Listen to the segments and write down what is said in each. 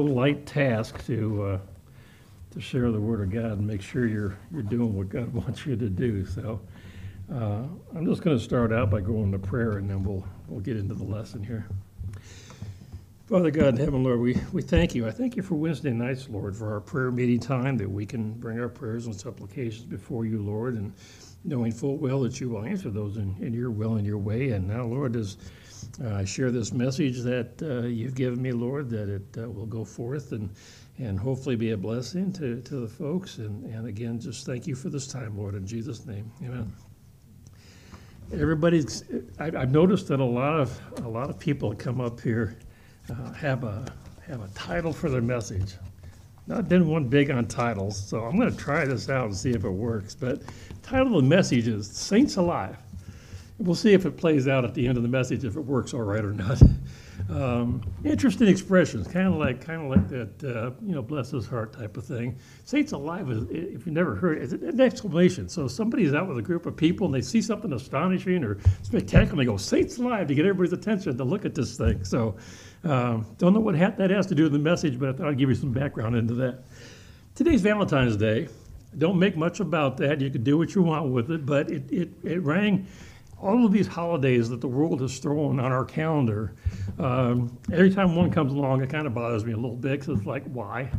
light task to, uh, to share the Word of God and make sure you're, you're doing what God wants you to do. So uh, I'm just going to start out by going to prayer and then we'll, we'll get into the lesson here. Father God in heaven, Lord, we, we thank you. I thank you for Wednesday nights, Lord, for our prayer meeting time that we can bring our prayers and supplications before you, Lord, and knowing full well that you will answer those in, in your will and your way. And now, Lord, as I share this message that uh, you've given me, Lord, that it uh, will go forth and, and hopefully be a blessing to, to the folks. And, and again, just thank you for this time, Lord, in Jesus' name. Amen. Everybody's, I, I've noticed that a lot of, a lot of people come up here uh, have a have a title for their message. Not been one big on titles, so I'm going to try this out and see if it works. But title of the message is "Saints Alive." We'll see if it plays out at the end of the message if it works all right or not. Um, interesting expressions, kind of like kind of like that, uh, you know, bless his heart type of thing. Saints alive is, if you've never heard, it, it's an exclamation. So somebody's out with a group of people and they see something astonishing or spectacular, they go saints alive to get everybody's attention to look at this thing. So um, don't know what that has to do with the message, but I thought I'd give you some background into that. Today's Valentine's Day. Don't make much about that. You can do what you want with it, but it, it, it rang all of these holidays that the world has thrown on our calendar, um, every time one comes along, it kind of bothers me a little bit because it's like, why?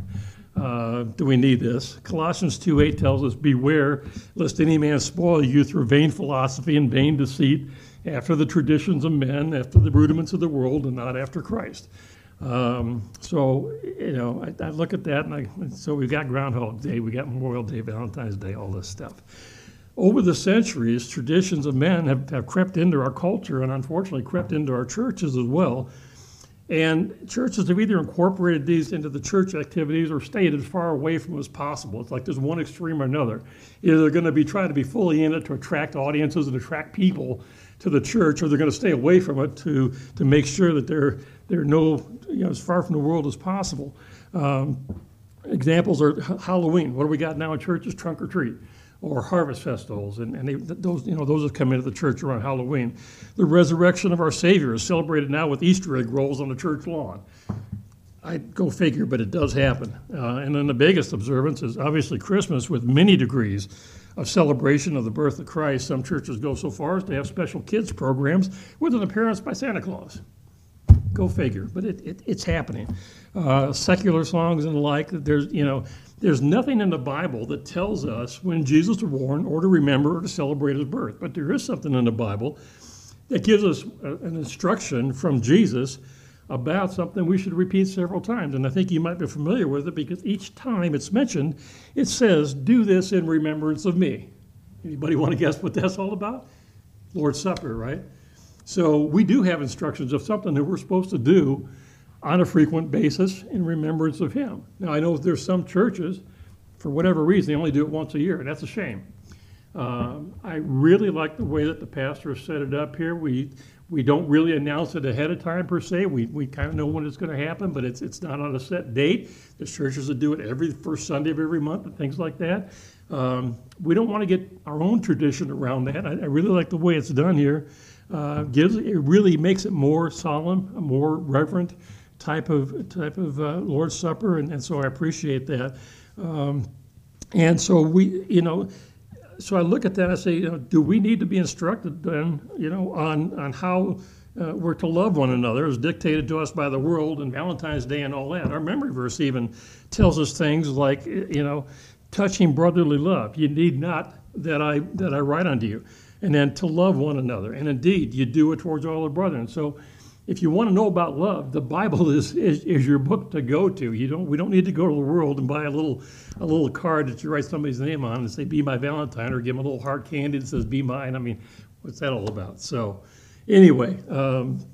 Uh, do we need this? Colossians 2:8 tells us, Beware lest any man spoil you through vain philosophy and vain deceit, after the traditions of men, after the rudiments of the world, and not after Christ. Um, so, you know, I, I, look at that, and I, so we've got Groundhog Day, we got Memorial Day, Valentine's Day, all this stuff over the centuries, traditions of men have, have crept into our culture and unfortunately crept into our churches as well. And churches have either incorporated these into the church activities or stayed as far away from as possible. It's like there's one extreme or another. Either they're going to be trying to be fully in it to attract audiences and attract people to the church, or they're going to stay away from it to, to make sure that they're, they're no, you know, as far from the world as possible. Um, examples are Halloween. What do we got now in churches? Trunk or treat or harvest festivals, and, and they, those you know those have come into the church around Halloween. The resurrection of our Savior is celebrated now with Easter egg rolls on the church lawn. I go figure, but it does happen. Uh, and then the biggest observance is obviously Christmas, with many degrees of celebration of the birth of Christ. Some churches go so far as to have special kids programs with an appearance by Santa Claus. Go figure, but it, it it's happening. Uh, secular songs and the like. There's you know there's nothing in the Bible that tells us when Jesus was born or to remember or to celebrate his birth. But there is something in the Bible that gives us an instruction from Jesus about something we should repeat several times. And I think you might be familiar with it because each time it's mentioned, it says, Do this in remembrance of me. Anybody want to guess what that's all about? Lord's Supper, right? So we do have instructions of something that we're supposed to do on a frequent basis in remembrance of him. Now, I know there's some churches, for whatever reason, they only do it once a year, and that's a shame. Um, I really like the way that the pastor has set it up here. We we don't really announce it ahead of time per se. We, we kind of know when it's going to happen, but it's it's not on a set date. There's churches that do it every first Sunday of every month and things like that. Um, we don't want to get our own tradition around that. I, I really like the way it's done here. Uh, gives it really makes it more solemn, more reverent type of type of uh, Lord's Supper, and, and so I appreciate that. Um, and so we, you know, so I look at that. And I say, you know, do we need to be instructed then, you know, on on how uh, we're to love one another as dictated to us by the world and Valentine's Day and all that? Our memory verse even tells us things like, you know, touching brotherly love. You need not that I that I write unto you, and then to love one another. And indeed, you do it towards all the brethren. So if you want to know about love, the Bible is, is, is, your book to go to. You don't, we don't need to go to the world and buy a little, a little card that you write somebody's name on and say, be my Valentine, or give them a little heart candy that says, be mine. I mean, what's that all about? So, anyway, um,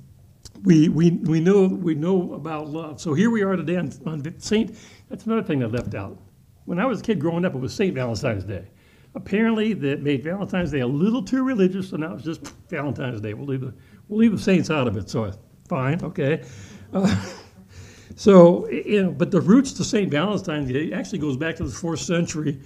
we, we, we, know, we know about love. So here we are today on, on Saint, that's another thing I left out. When I was a kid growing up, it was St. Valentine's Day. Apparently, that made Valentine's Day a little too religious, so now it's just Valentine's Day. We'll leave the, we'll leave the saints out of it. So fine, okay. Uh, so, you know, but the roots to St. Valentine's Day actually goes back to the fourth century,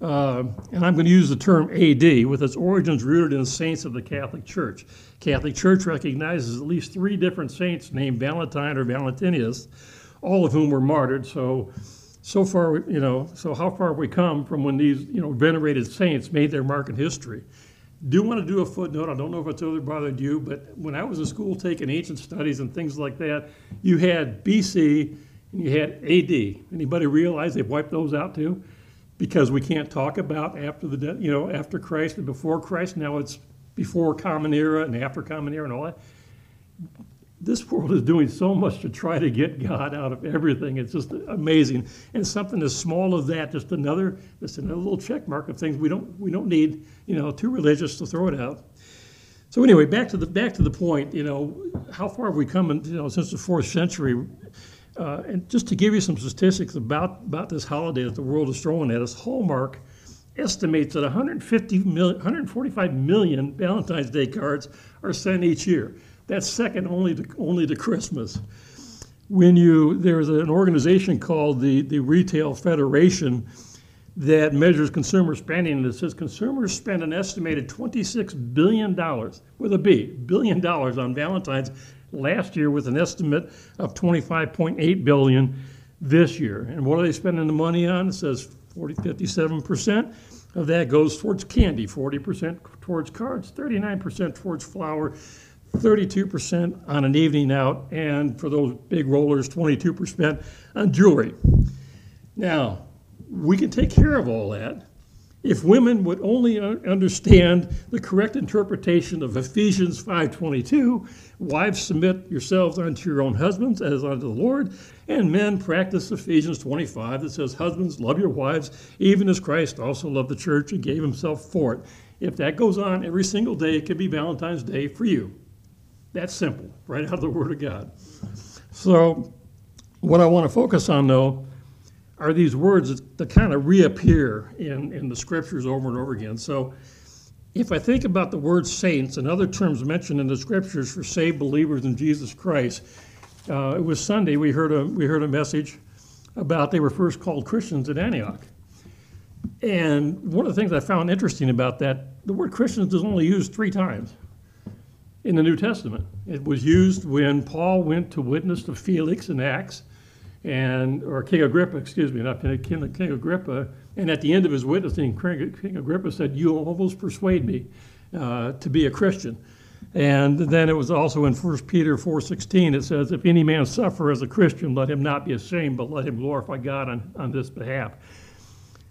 uh, and I'm going to use the term AD, with its origins rooted in the saints of the Catholic Church. Catholic Church recognizes at least three different saints named Valentine or Valentinius, all of whom were martyred. So, so far, you know, so how far have we come from when these, you know, venerated saints made their mark in history? Do want to do a footnote. I don't know if it's ever bothered you, but when I was in school taking ancient studies and things like that, you had BC and you had AD. Anybody realize they've wiped those out too? Because we can't talk about after the you know, after Christ and before Christ. Now it's before Common Era and after Common Era and all that this world is doing so much to try to get God out of everything. It's just amazing. And something as small as that, just another, just another little check mark of things we don't we don't need, you know, too religious to throw it out. So anyway, back to the back to the point. You know, how far have we come? In, you know, since the fourth century. Uh, and just to give you some statistics about about this holiday that the world is throwing at us, Hallmark estimates that 150 million, 145 million Valentine's Day cards are sent each year. That's second only to, only to Christmas. When you, there's an organization called the, the Retail Federation that measures consumer spending and it says consumers spend an estimated $26 billion, with a B, billion dollars on Valentine's last year with an estimate of 25.8 billion this year. And what are they spending the money on? It says 40, 57% of that goes towards candy, 40% towards cards, 39% towards flower, 32% on an evening out, and for those big rollers, 22% on jewelry. Now, we can take care of all that if women would only understand the correct interpretation of Ephesians 5:22, wives submit yourselves unto your own husbands as unto the Lord, and men practice Ephesians 25 that says husbands love your wives even as Christ also loved the church and gave himself for it. If that goes on every single day, it could be Valentine's Day for you. That's simple, right out of the Word of God. So, what I want to focus on, though, are these words that kind of reappear in, in the scriptures over and over again. So, if I think about the word saints and other terms mentioned in the scriptures for saved believers in Jesus Christ, uh, it was Sunday we heard a we heard a message about they were first called Christians at Antioch. And one of the things I found interesting about that, the word Christians is only used three times in the New Testament. It was used when Paul went to witness to Felix in Acts, and or King Agrippa, excuse me, not King, King Agrippa. And at the end of his witnessing, King Agrippa said, "You almost persuade me uh, to be a Christian." And then it was also in 1 Peter 4:16. It says, "If any man suffer as a Christian, let him not be ashamed, but let him glorify God on, on this behalf."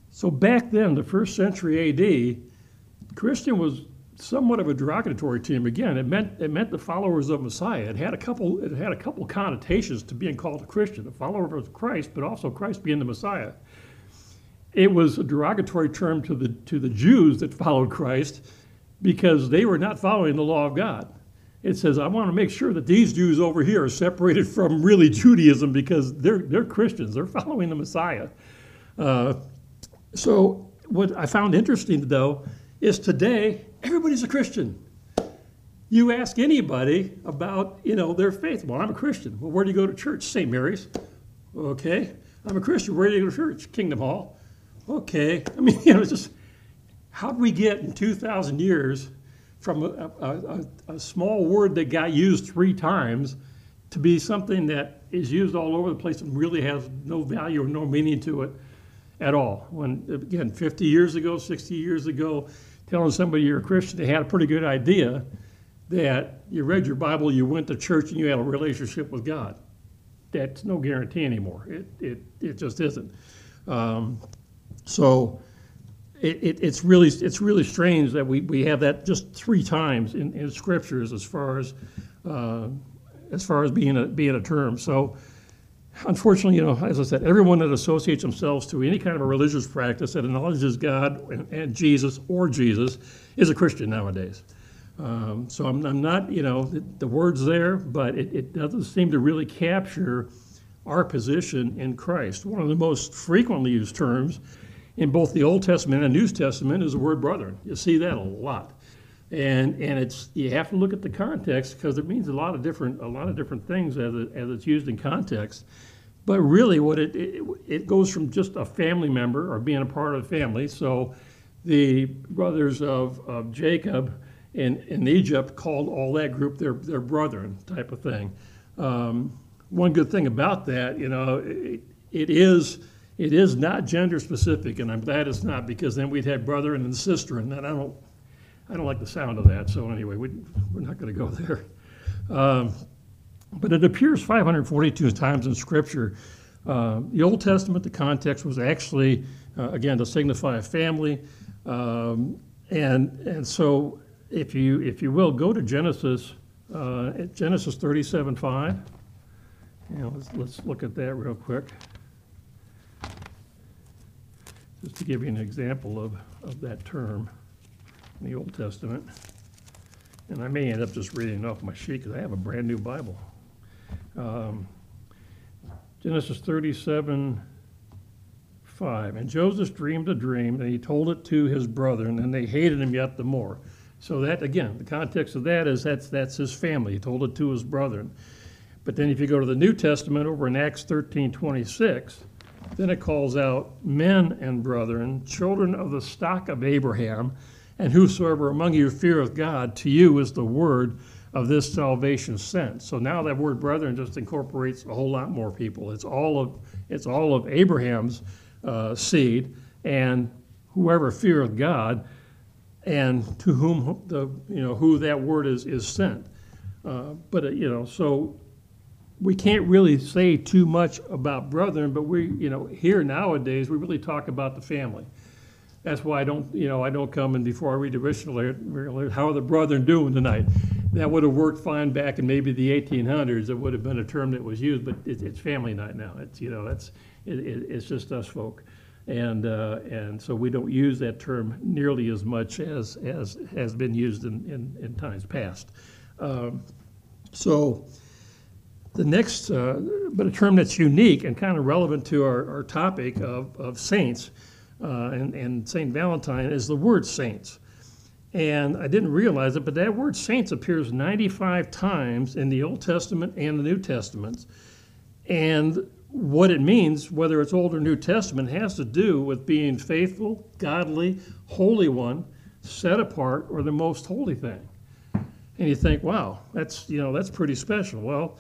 So back then, the first century A.D., Christian was somewhat of a derogatory term. Again, it meant it meant the followers of Messiah. It had a couple it had a couple connotations to being called a Christian, a follower of Christ, but also Christ being the Messiah. It was a derogatory term to the to the Jews that followed Christ because they were not following the law of God. It says, I want to make sure that these Jews over here are separated from really Judaism because they're they're Christians. They're following the Messiah. Uh, so what I found interesting though is today everybody's a Christian. You ask anybody about, you know, their faith. Well, I'm a Christian. Well, where do you go to church? St. Mary's. Okay. I'm a Christian. Where do you go to church? Kingdom Hall. Okay. I mean, you know, just how did we get in 2,000 years from a, a, a, a small word that got used three times to be something that is used all over the place and really has no value or no meaning to it at all? When, again, 50 years ago, 60 years ago, telling somebody you're a Christian, they had a pretty good idea that you read your Bible, you went to church, and you had a relationship with God. That's no guarantee anymore. It, it, it just isn't. Um, so it, it, it's really it's really strange that we, we have that just three times in, in scriptures as far as uh, as far as being a being a term. So unfortunately, you know, as I said, everyone that associates themselves to any kind of a religious practice that acknowledges God and, and Jesus or Jesus is a Christian nowadays. Um, so I'm, I'm, not, you know, the, the word's there, but it, it, doesn't seem to really capture our position in Christ. One of the most frequently used terms in both the Old Testament and New Testament is the word brethren. You see that a lot. And, and it's you have to look at the context because it means a lot of different a lot of different things as, it, as it's used in context. But really, what it, it, it goes from just a family member or being a part of the family. So, the brothers of, of Jacob in, in Egypt called all that group their their brethren type of thing. Um, one good thing about that, you know, it, it is it is not gender specific, and I'm glad it's not because then we'd have brother and sister, and then I don't I don't like the sound of that. So anyway, we, we're not going to go there. Um, but it appears 542 times in Scripture. Uh, the Old Testament, the context was actually, uh, again, to signify a family. Um, and, and so, if you, if you will, go to Genesis, uh, Genesis 37 5. You know, let's, let's look at that real quick. Just to give you an example of, of that term in the Old Testament. And I may end up just reading off my sheet because I have a brand new Bible. Um, Genesis 37 5. And Joseph dreamed a dream, and he told it to his brethren, and they hated him yet the more. So that again, the context of that is that's that's his family. He told it to his brethren. But then if you go to the New Testament over in Acts 13 26, then it calls out men and brethren, children of the stock of Abraham, and whosoever among you feareth God, to you is the word of this salvation sent. So now that word brethren just incorporates a whole lot more people. It's all of it's all of Abraham's uh, seed, and whoever feareth God, and to whom the you know who that word is is sent. Uh, but uh, you know, so we can't really say too much about brethren, but we you know here nowadays we really talk about the family. That's why I don't you know I don't come and before I read the original, how are the brethren doing tonight? that would have worked fine back in maybe the 1800s. It would have been a term that was used, but it, it's family night now. It's you know that's it, it, it's just us folk, and uh, and so we don't use that term nearly as much as as has been used in in, in times past. Um, so the next, uh, but a term that's unique and kind of relevant to our, our topic of, of saints uh, and, and Saint Valentine is the word saints. And I didn't realize it, but that word saints appears 95 times in the Old Testament and the New Testament. And what it means, whether it's Old or New Testament, has to do with being faithful, godly, holy one, set apart, or the most holy thing. And you think, wow, that's you know that's pretty special. Well,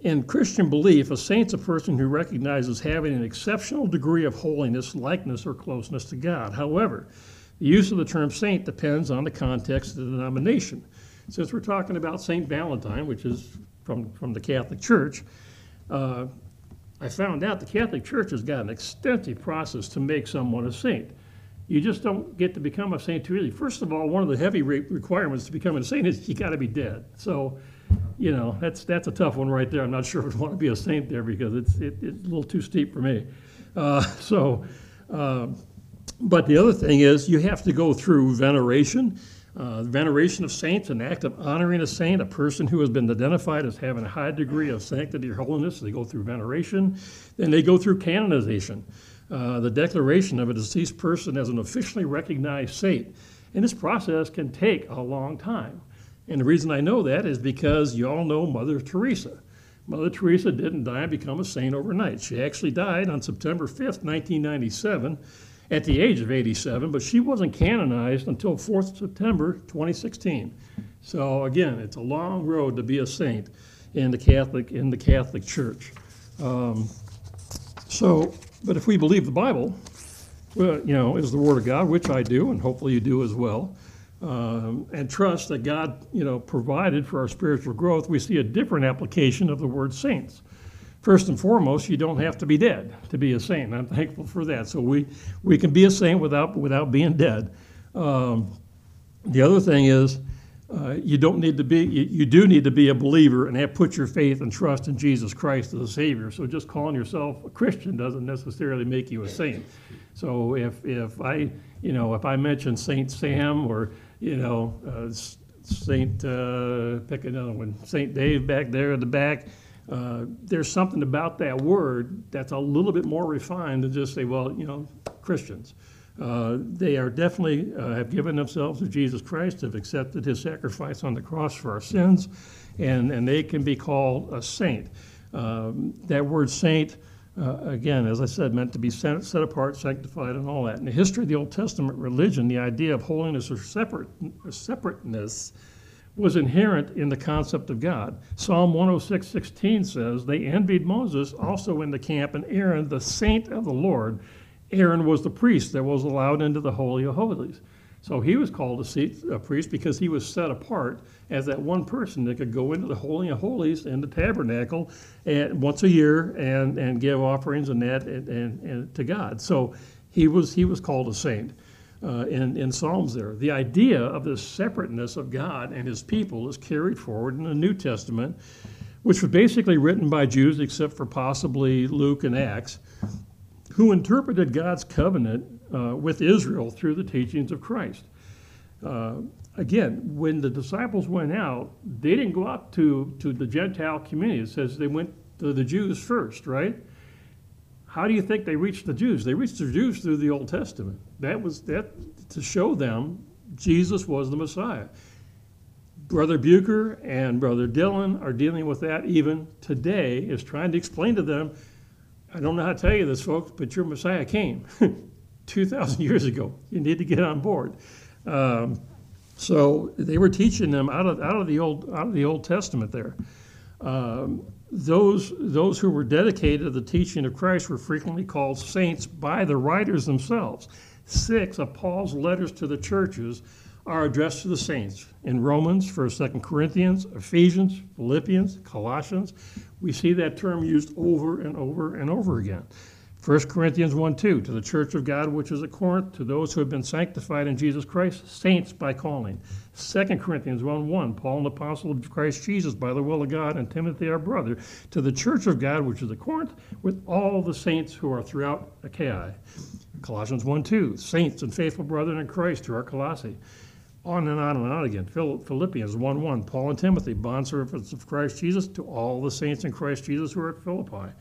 in Christian belief, a saint's a person who recognizes having an exceptional degree of holiness, likeness, or closeness to God. However, the use of the term saint depends on the context of the denomination. Since we're talking about St. Valentine, which is from, from the Catholic Church, uh, I found out the Catholic Church has got an extensive process to make someone a saint. You just don't get to become a saint too easily. First of all, one of the heavy re- requirements to become a saint is you got to be dead. So, you know, that's that's a tough one right there. I'm not sure I'd want to be a saint there because it's it, it's a little too steep for me. Uh, so, uh, but the other thing is, you have to go through veneration. Uh, veneration of saints, an act of honoring a saint, a person who has been identified as having a high degree of sanctity or holiness. They go through veneration. Then they go through canonization, uh, the declaration of a deceased person as an officially recognized saint. And this process can take a long time. And the reason I know that is because you all know Mother Teresa. Mother Teresa didn't die and become a saint overnight. She actually died on September 5th, 1997 at the age of 87, but she wasn't canonized until 4th September 2016. So again, it's a long road to be a saint in the Catholic in the Catholic Church. Um, so, but if we believe the Bible, well, you know, is the Word of God, which I do, and hopefully you do as well, um, and trust that God, you know, provided for our spiritual growth, we see a different application of the word saints first and foremost, you don't have to be dead to be a saint. I'm thankful for that. So we, we can be a saint without, without being dead. Um, the other thing is, uh, you don't need to be, you, you, do need to be a believer and have put your faith and trust in Jesus Christ as a Savior. So just calling yourself a Christian doesn't necessarily make you a saint. So if, if I, you know, if I mention Saint Sam or, you know, uh, Saint, uh, pick another one, Saint Dave back there at the back, uh, there's something about that word that's a little bit more refined than just say, well, you know, Christians. Uh, they are definitely uh, have given themselves to Jesus Christ, have accepted his sacrifice on the cross for our sins, and, and they can be called a saint. Um, that word saint, uh, again, as I said, meant to be set, set apart, sanctified, and all that. In the history of the Old Testament religion, the idea of holiness or separate, or separateness was inherent in the concept of God. Psalm 106:16 says, "They envied Moses also in the camp, and Aaron, the saint of the Lord." Aaron was the priest that was allowed into the holy of holies. So he was called a priest because he was set apart as that one person that could go into the Holy of Holies and the tabernacle and once a year and, and give offerings and that and, and, and to God. So he was he was called a saint uh, in, in Psalms there. The idea of the separateness of God and his people is carried forward in the New Testament, which was basically written by Jews except for possibly Luke and Acts, who interpreted God's covenant uh, with Israel through the teachings of Christ. Uh, again, when the disciples went out, they didn't go out to, to the Gentile community. It says they went to the Jews first, right? How do you think they reached the Jews? They reached the Jews through the Old Testament. That was that to show them Jesus was the Messiah. Brother Bucher and Brother Dylan are dealing with that even today, is trying to explain to them, I don't know how to tell you this, folks, but your Messiah came. 2,000 years ago. You need to get on board. Um, so they were teaching them out of, out of, the, old, out of the Old Testament there. Um, those, those who were dedicated to the teaching of Christ were frequently called saints by the writers themselves. Six of Paul's letters to the churches are addressed to the saints in Romans, 1st, 2nd Corinthians, Ephesians, Philippians, Colossians. We see that term used over and over and over again. 1 Corinthians 1 2, to the church of God which is at Corinth, to those who have been sanctified in Jesus Christ, saints by calling. 2 Corinthians 1 1, Paul, an apostle of Christ Jesus by the will of God, and Timothy our brother, to the church of God which is at Corinth, with all the saints who are throughout Achaia. Colossians 1 2, saints and faithful brethren in Christ to our Colossae. On and on and on again. Philippians 1 1, Paul and Timothy, bondservants of Christ Jesus, to all the saints in Christ Jesus who are at Philippi.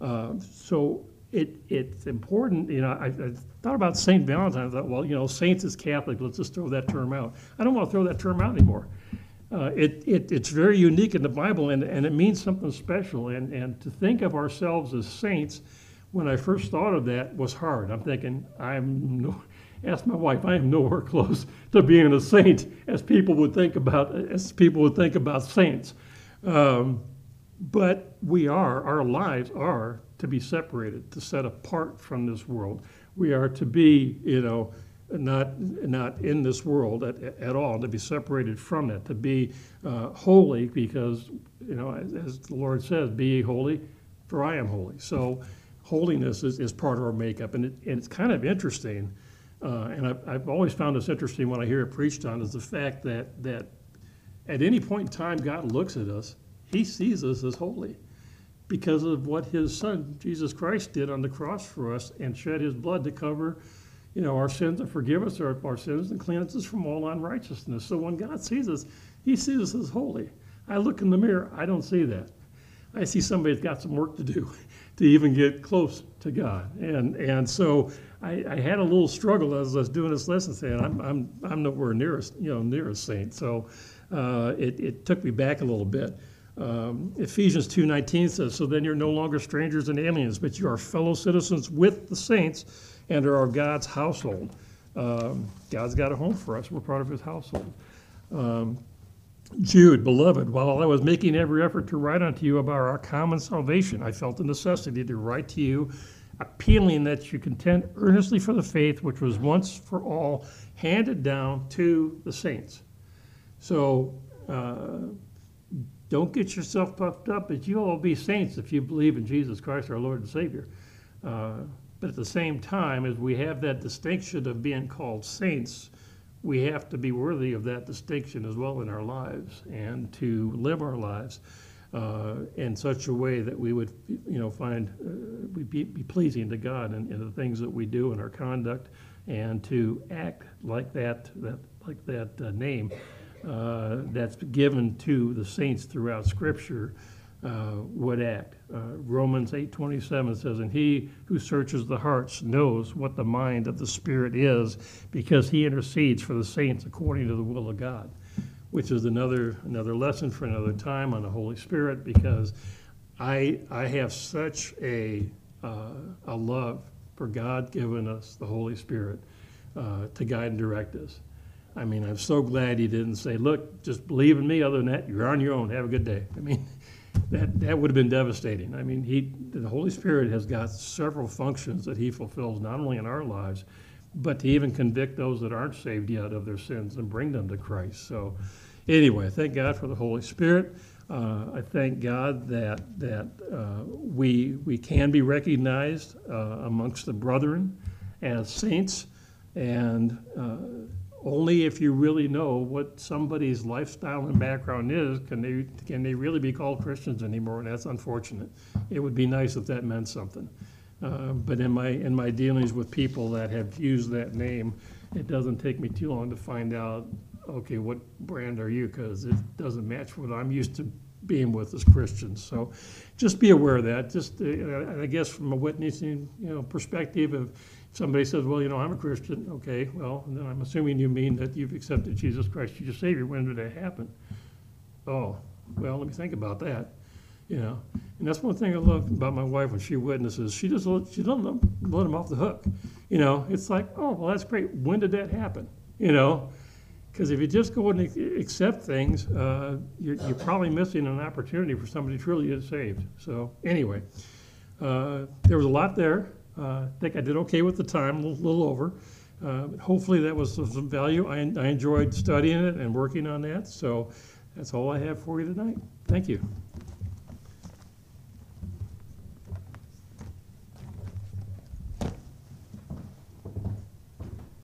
Uh, so it, it's important, you know, I, I thought about St. Valentine. I thought, well, you know, saints is Catholic. Let's just throw that term out. I don't want to throw that term out anymore. Uh, it, it, it's very unique in the Bible, and, and it means something special. And, and to think of ourselves as saints, when I first thought of that, was hard. I'm thinking, I'm no, ask my wife, I am nowhere close to being a saint as people would think about as people would think about saints. Um, but we are, our lives are to be separated, to set apart from this world. We are to be, you know, not not in this world at, at all, to be separated from it, to be uh, holy, because you know, as, as, the Lord says, "Be holy, for I am holy." So, holiness is, is part of our makeup, and, it, and it's kind of interesting. Uh, and I've, I've always found this interesting when I hear it preached on is the fact that that at any point in time, God looks at us, He sees us as holy because of what his son Jesus Christ did on the cross for us and shed his blood to cover you know our sins and forgive us our, our sins and cleanse us from all unrighteousness. So when God sees us he sees us as holy. I look in the mirror I don't see that. I see somebody's got some work to do to even get close to God. And and so I, I had a little struggle as I was doing this lesson saying I'm I'm I'm nowhere near a, you know near a saint. So uh, it, it took me back a little bit um, Ephesians 2.19 says, So then you're no longer strangers and aliens, but you are fellow citizens with the saints and are God's household. Um, God's got a home for us. We're part of his household. Um, Jude, beloved, while I was making every effort to write unto you about our common salvation, I felt the necessity to write to you, appealing that you contend earnestly for the faith which was once for all handed down to the saints. So, uh, don't get yourself puffed up, but you'll all be saints if you believe in Jesus Christ, our Lord and Savior. Uh, but at the same time, as we have that distinction of being called saints, we have to be worthy of that distinction as well in our lives and to live our lives uh, in such a way that we would, you know, find uh, we be, be pleasing to God in, in, the things that we do in our conduct, and to act like that, that like that uh, name uh, that's given to the saints throughout Scripture uh, would act. Uh, Romans 8:27 says, "And he who searches the hearts knows what the mind of the Spirit is, because he intercedes for the saints according to the will of God." Which is another another lesson for another time on the Holy Spirit, because I I have such a uh, a love for God giving us the Holy Spirit uh, to guide and direct us. I mean, I'm so glad he didn't say, look, just believe in me, other than that, you're on your own, have a good day. I mean, that, that would have been devastating. I mean, he, the Holy Spirit has got several functions that he fulfills, not only in our lives, but to even convict those that aren't saved yet of their sins and bring them to Christ. So, anyway, thank God for the Holy Spirit. Uh, I thank God that that uh, we we can be recognized uh, amongst the brethren as saints, and uh, only if you really know what somebody's lifestyle and background is can they can they really be called Christians anymore. And that's unfortunate. It would be nice if that meant something. Uh, but in my in my dealings with people that have used that name, it doesn't take me too long to find out okay, what brand are you? Because it doesn't match what I'm used to being with as Christians. So just be aware of that. Just, uh, I guess from a witnessing, you know, perspective, if somebody says, well, you know, I'm a Christian, okay, well, then I'm assuming you mean that you've accepted Jesus Christ as your Savior. When did that happen? Oh, well, let me think about that. You know, and that's one thing I love about my wife when she witnesses. She just she doesn't let them off the hook. You know, it's like, oh, well, that's great. When did that happen? You know, because if you just go and accept things, uh, you're, you're probably missing an opportunity for somebody to truly get saved. So anyway, uh, there was a lot there. Uh, I think I did okay with the time, a little, little over. Uh, hopefully that was of some value. I, I enjoyed studying it and working on that. So that's all I have for you tonight. Thank you.